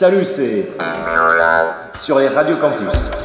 Salut, c'est sur les radios campus.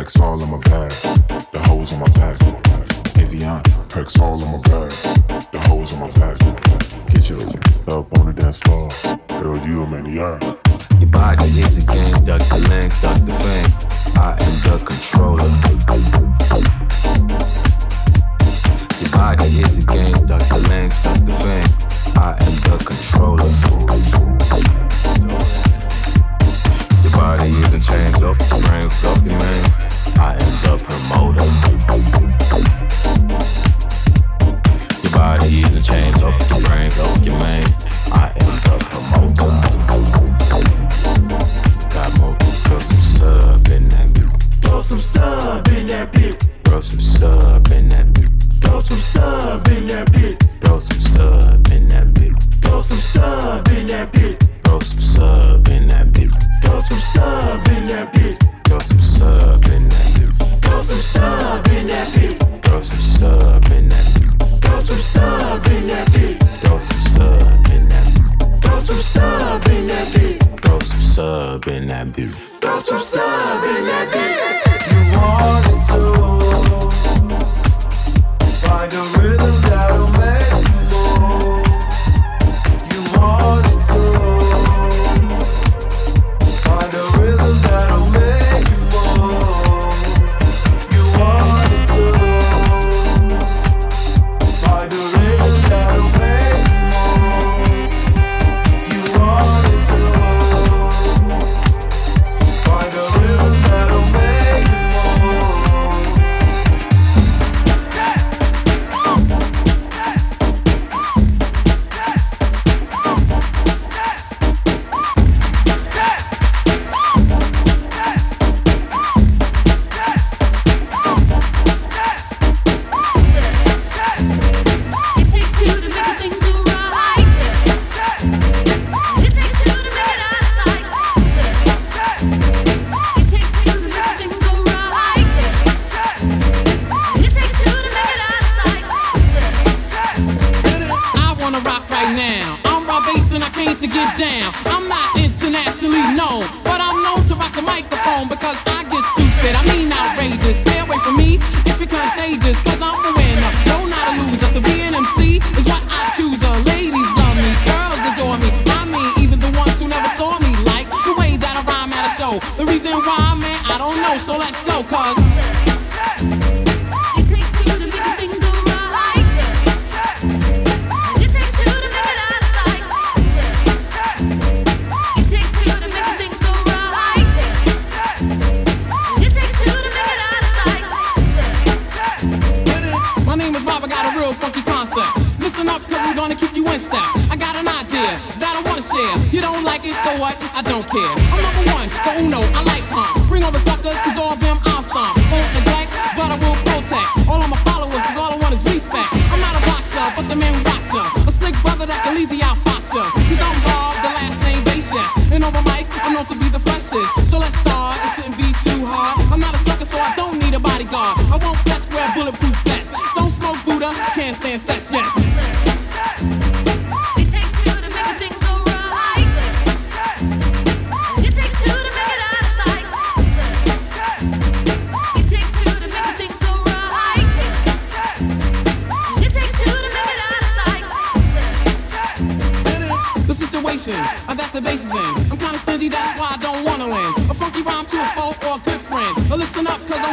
Hex all on my bag. The hoes on my back. Avion. Hex all on my bag. The hoes on my back. Get your up on the dance floor. Girl, you a maniac. Your body is a game. Duck the legs, duck the fame. I am the controller. Your body is a game. Duck the legs, duck the fame. I am the controller. Your body isn't changed off the brain, off the name. I am the promoter. Your body is a chain, off your brain, off your main. I am the promoter. Got more, throw some sub in that bitch. Throw some sub in that bitch. Throw some sub in that bitch.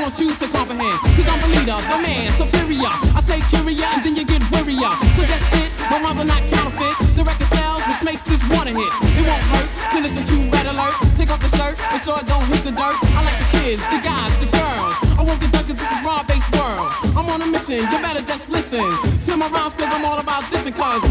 want you to comprehend. Cause I'm the leader, the man, superior. I take curia and then you get wearier. So just sit, my mother not counterfeit. The record sells, which makes this wanna hit. It won't hurt to listen to Red Alert. Take off the shirt, make sure I don't hit the dirt. I like the kids, the guys, the girls. I want the duckers, this is raw based world. I'm on a mission, you better just listen to my rhymes cause I'm all about this and cause.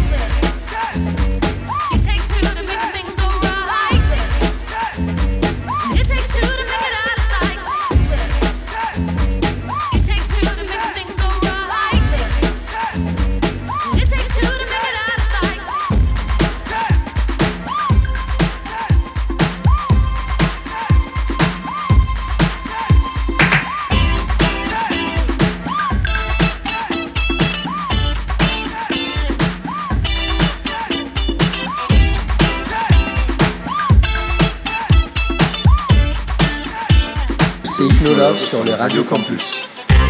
sur les radios campus.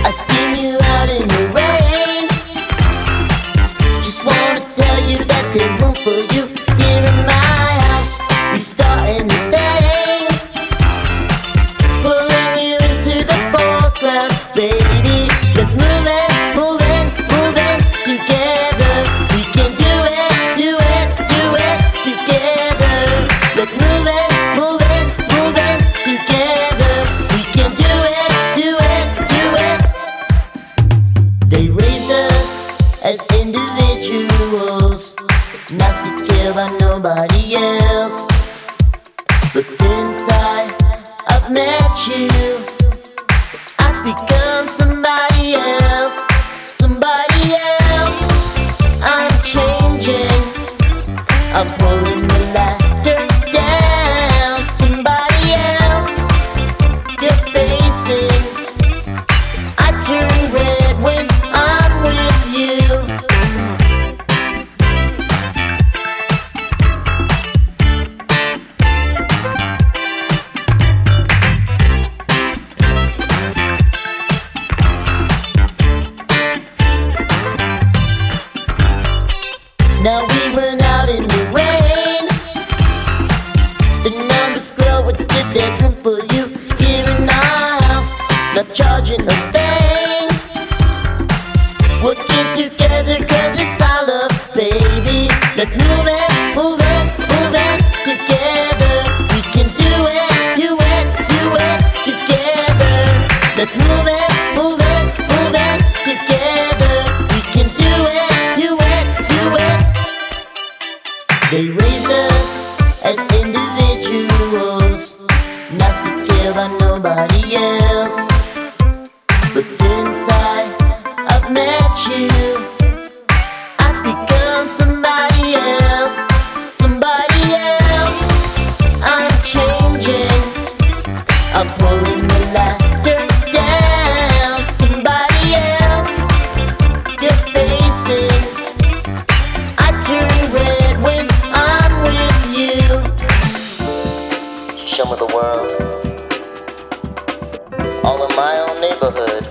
I've seen you out in the rain. Just wanna tell you that there's room for you. as individuals, not to care about nobody else. But since I, I've met you, I've become somebody else, somebody else. I'm changing, I'm pulling the line. hundred of things. We'll get together cause it's our love, baby. Let's move it, move it, move it together. We can do it, do it, do it together. Let's move it. Show the world. All in my own neighborhood.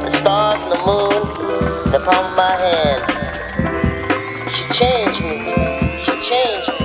The stars and the moon, the palm of my hand. She changed me. She changed me.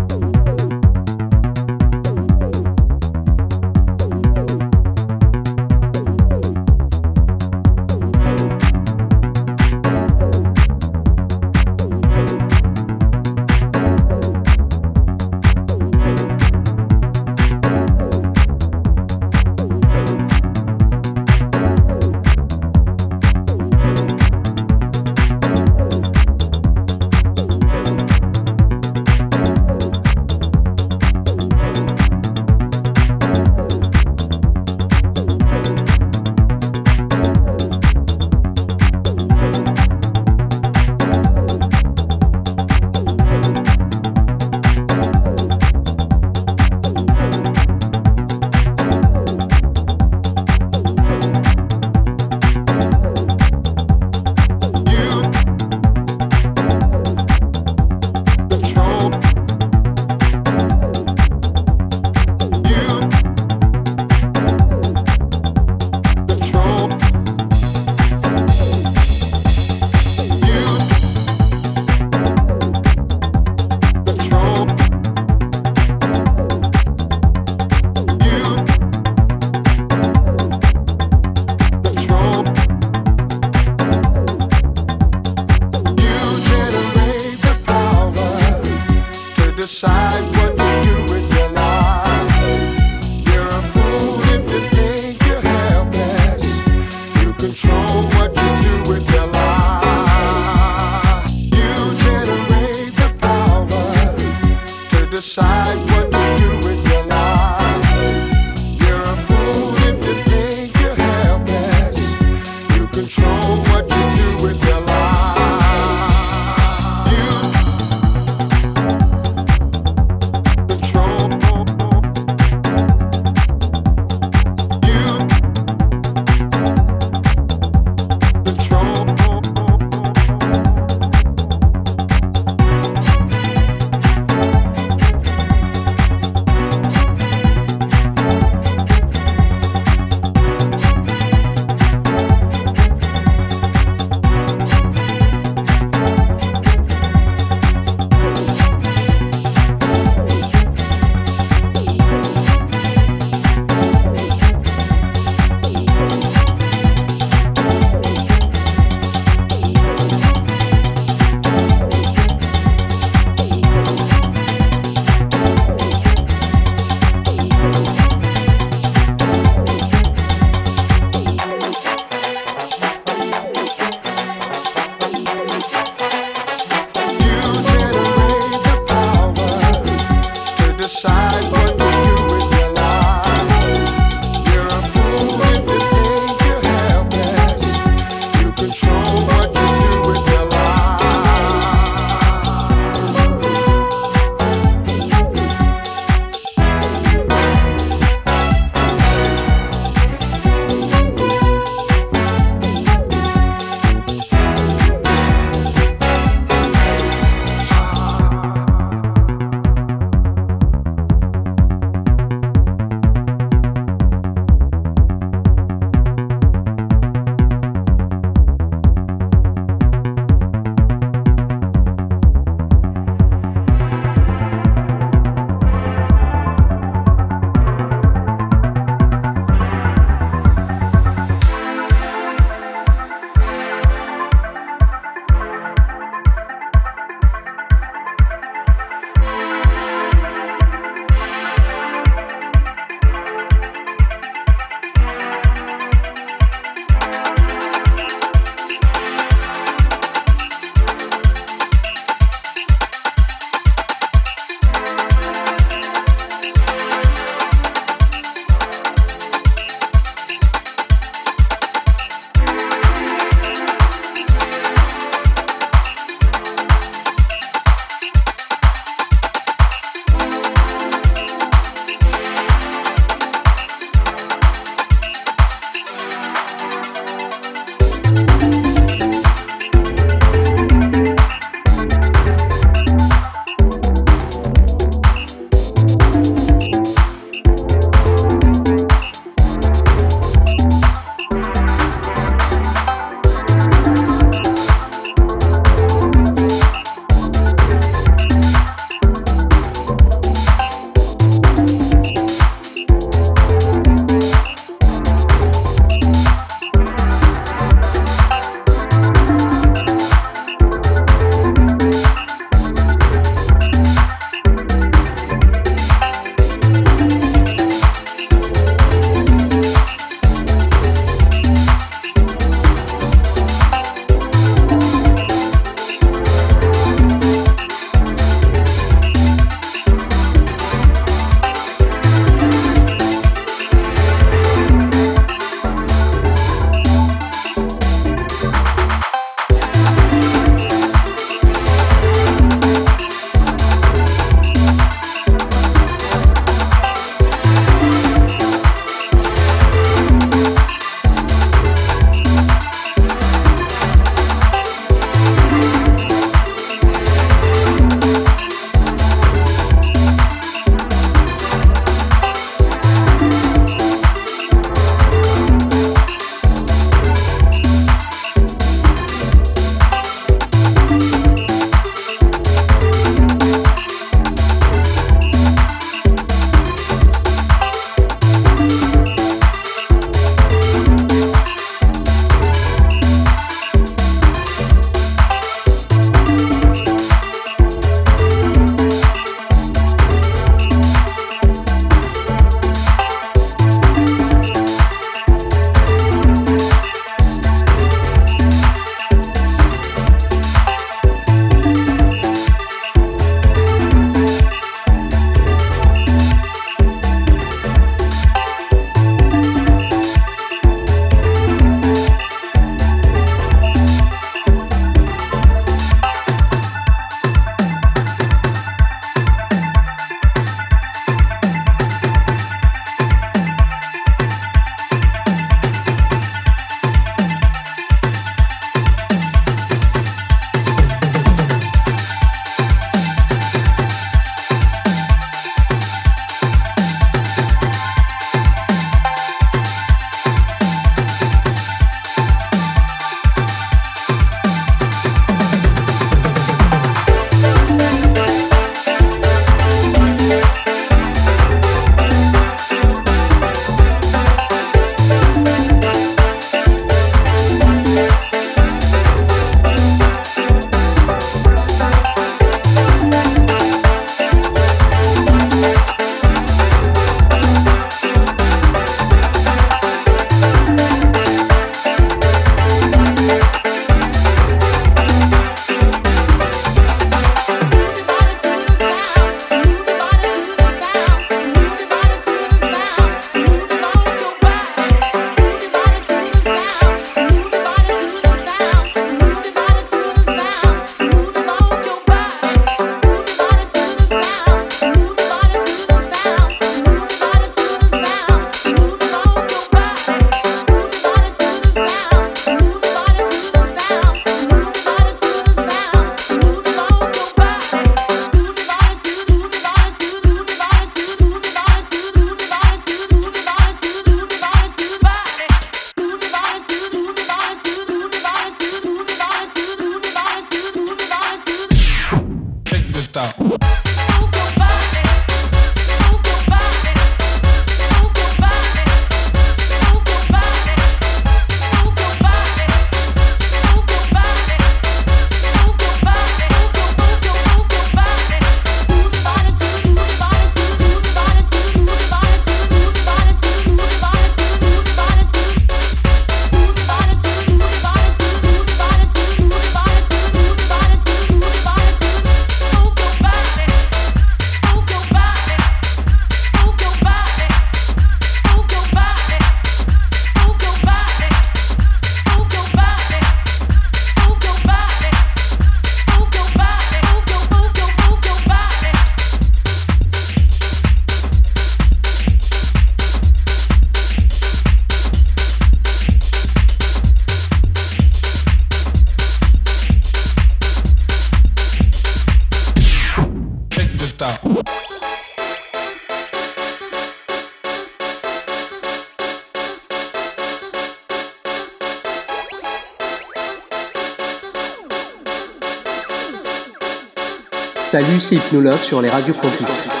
Salut, c'est Hypnolove sur les radios campus.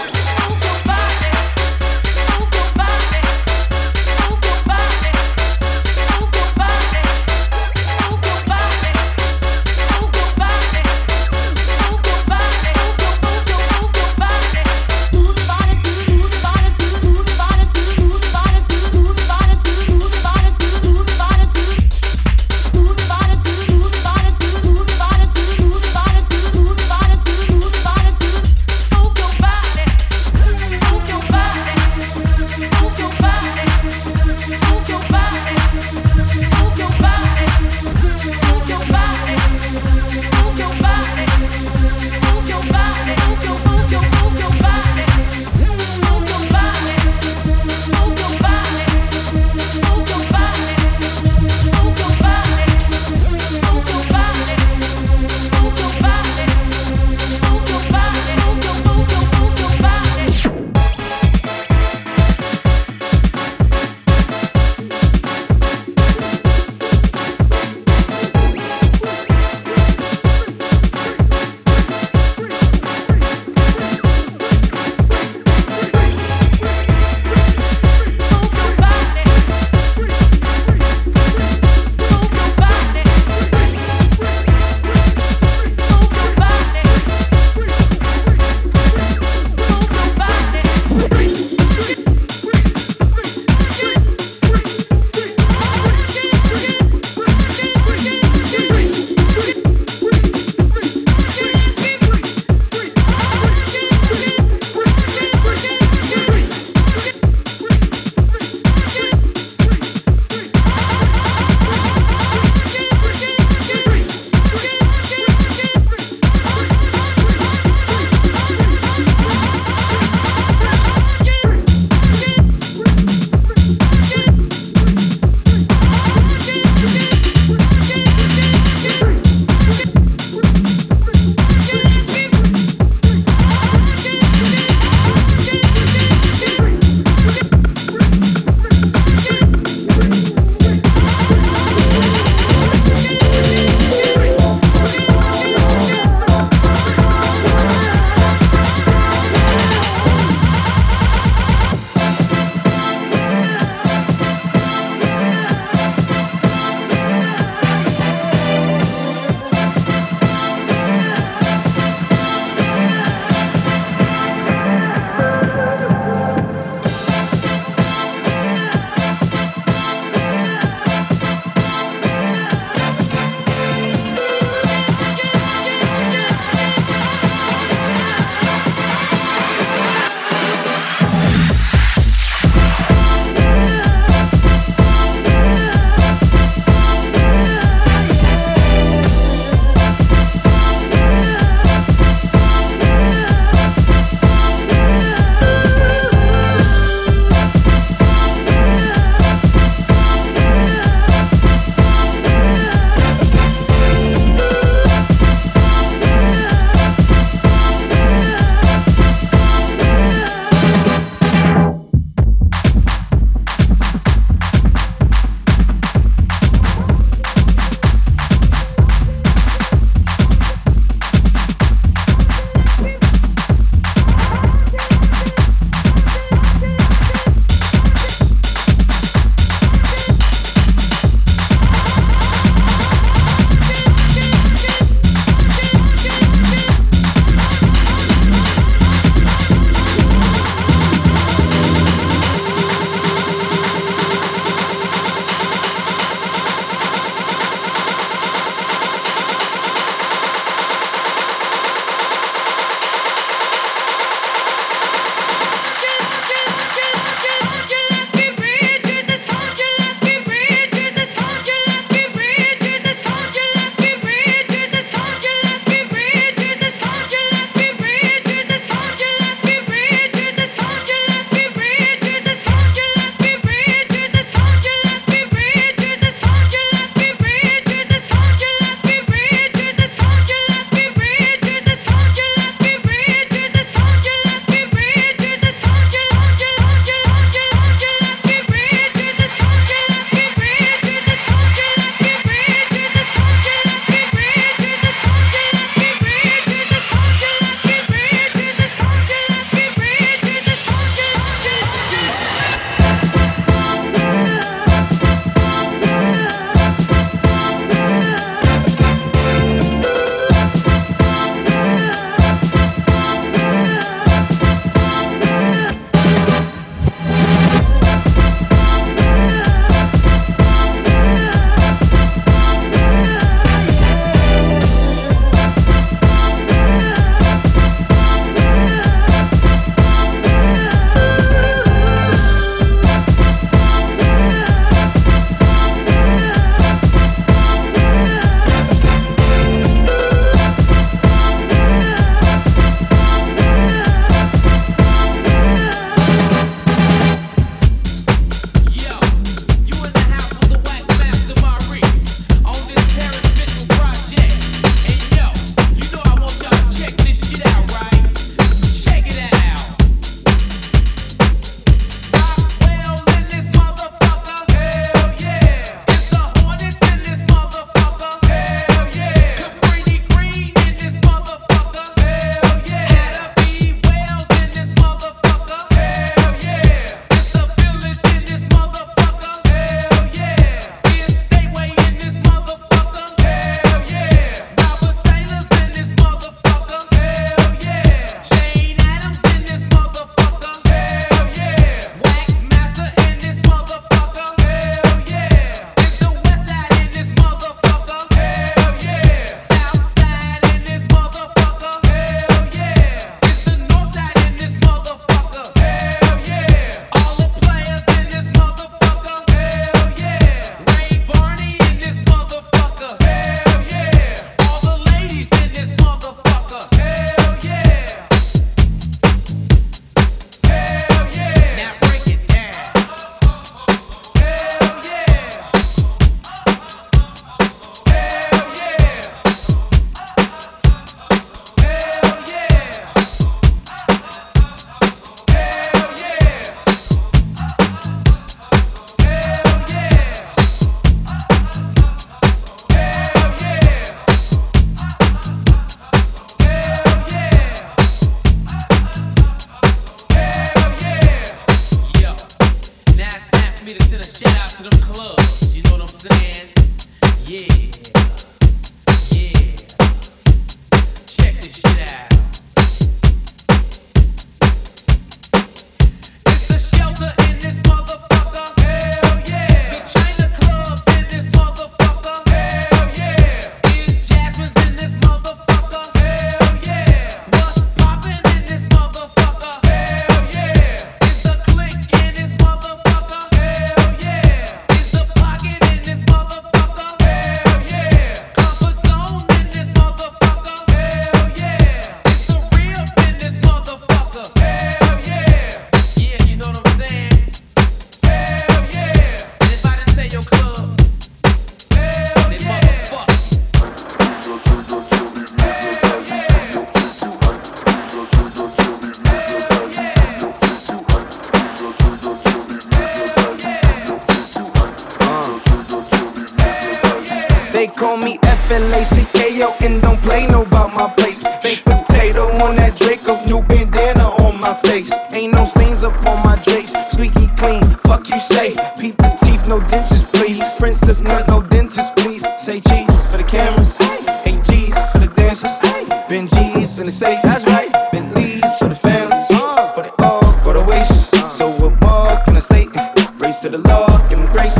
The Lord, give grace.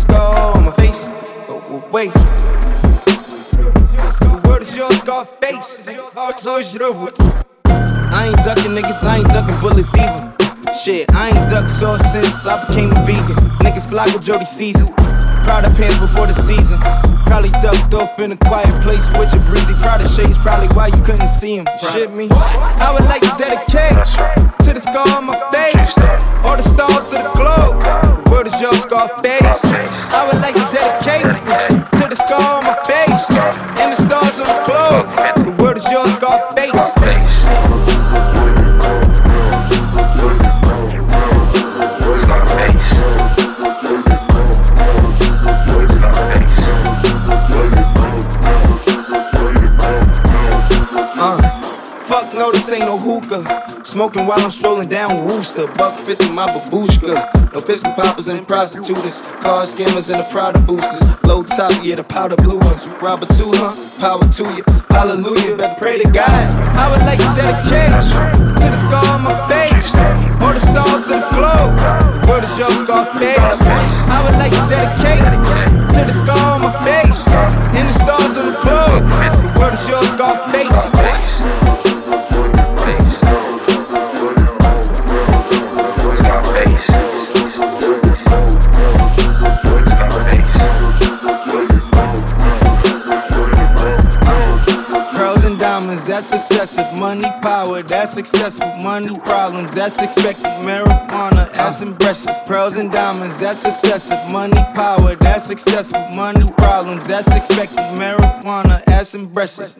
Scar on my face, oh, wait. The word is yours, Scarface. I I ain't ducked sauce since I became a vegan. Niggas fly with Jody Season. Proud of pants before the season. Probably ducked off in a quiet place with your breezy. Proud of shades, probably why you couldn't see him. Shit me. I would like to dedicate to the scar on my face. All the stars of the globe. The word is your Scarface. I would like to dedicate hookah. While I'm strolling down Wooster. Buck 50 my babushka. No pistol poppers and prostitutes. Car skimmers and the Prada boosters. Low top, yeah, the powder blue ones. Robber two, huh? Power to you. Hallelujah. Better pray to God. I would like to dedicate to the scar on my face. All the stars of the globe. The word is your Scarface. I would like to dedicate to the scar on my face. And the stars of the globe. The word is your Scarface. Pearls that's excessive. Money, power, that's excessive. Money problems, that's expected. Marijuana, ass and breasts. Pearls and diamonds, that's excessive. Money, power, that's excessive. Money problems, that's expected. Marijuana, ass and breasts.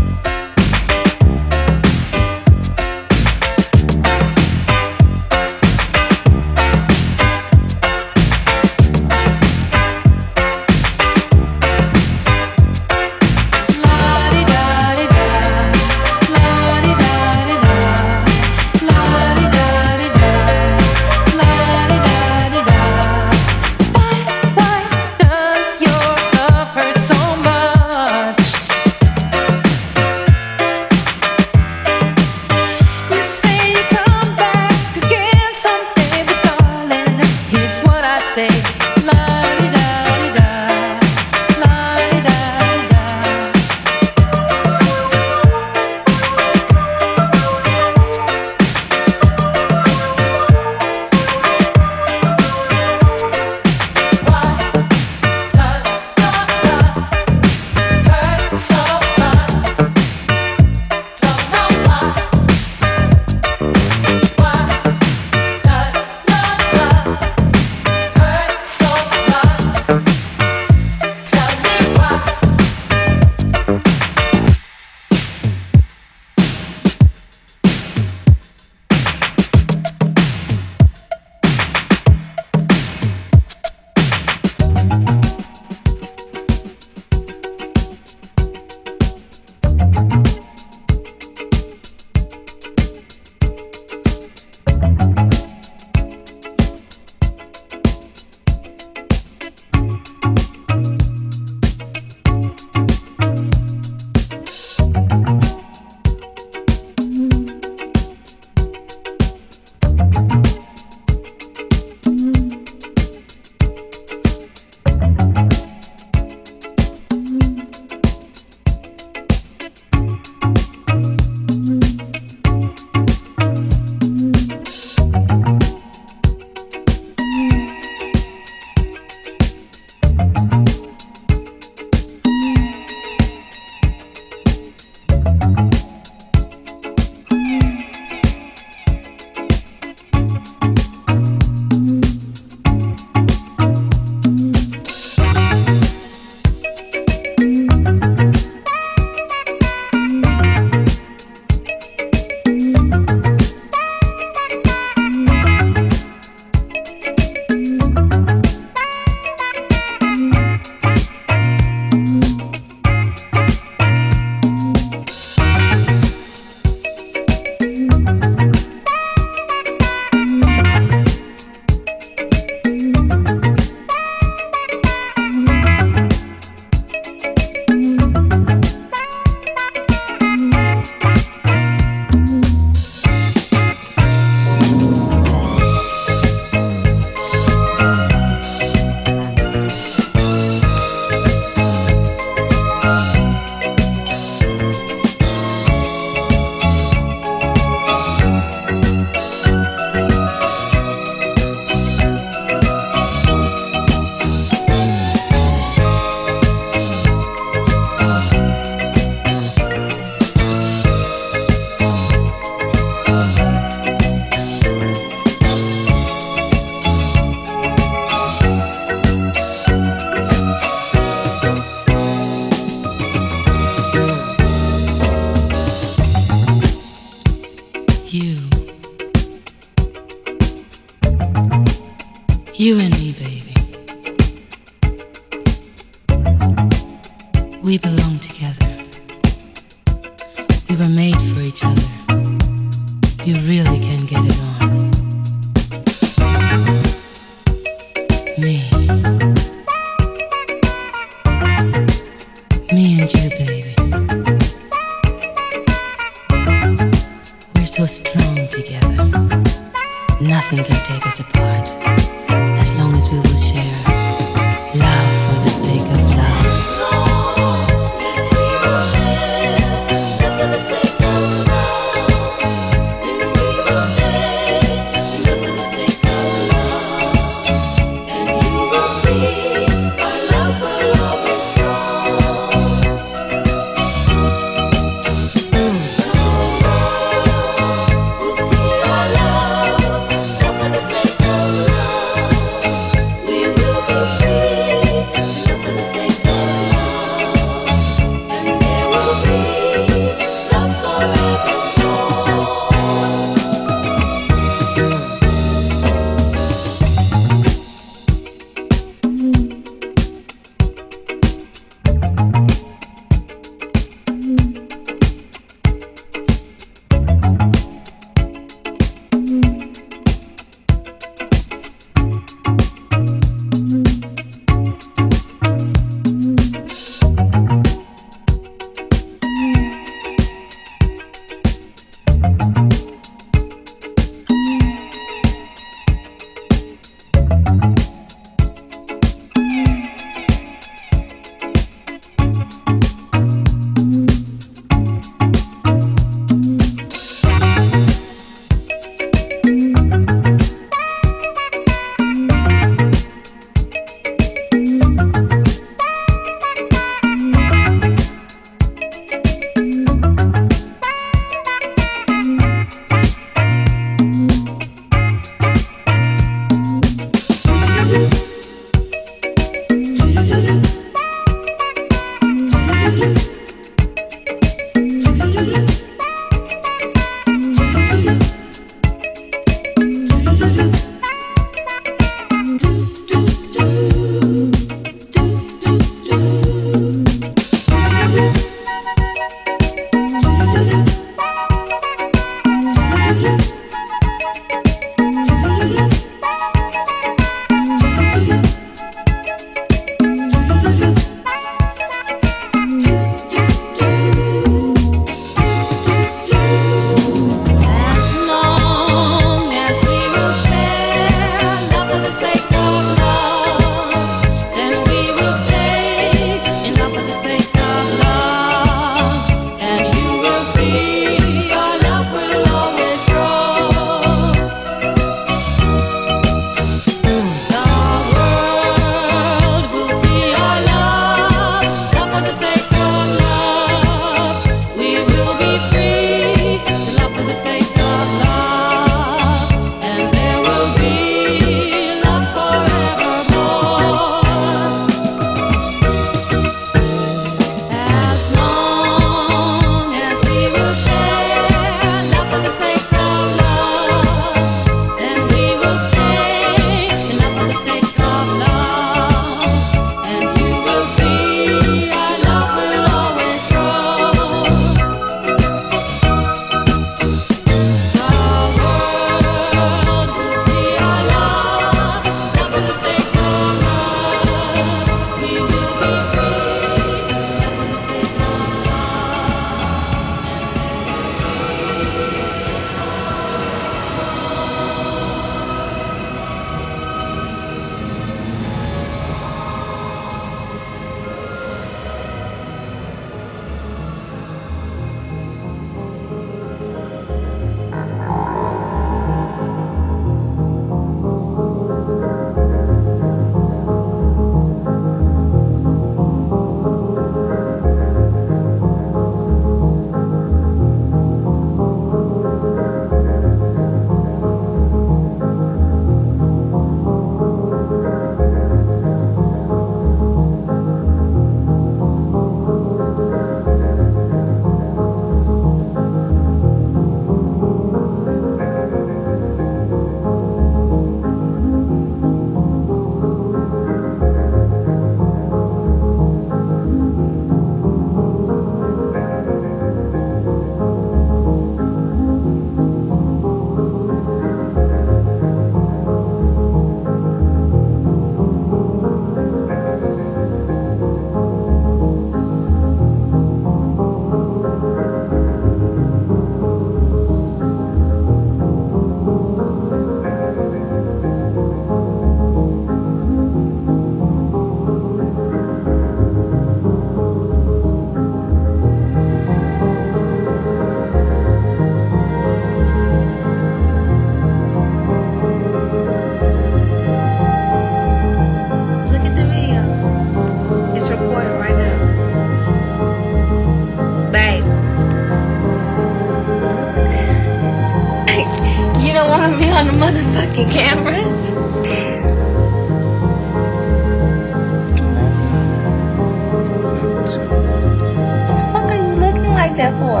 You looking like that for?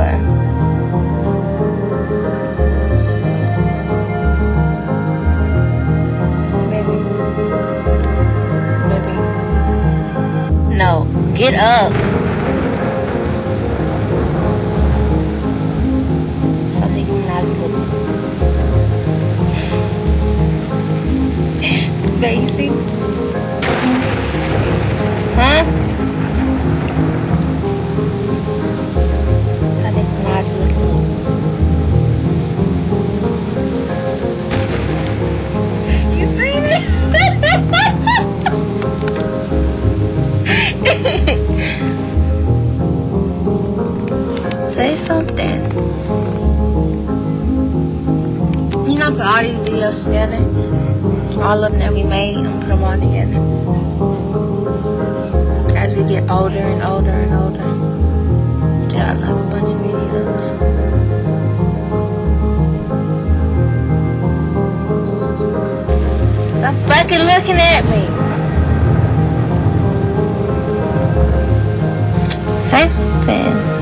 Baby. Baby. No, get up. Basic. Huh? Something not good. You seen it? Say something. You know, put all these videos together. All of them that we made, I'm put them all together. As we get older and older and older. Yeah, I love a bunch of videos. Stop fucking looking at me. Say something.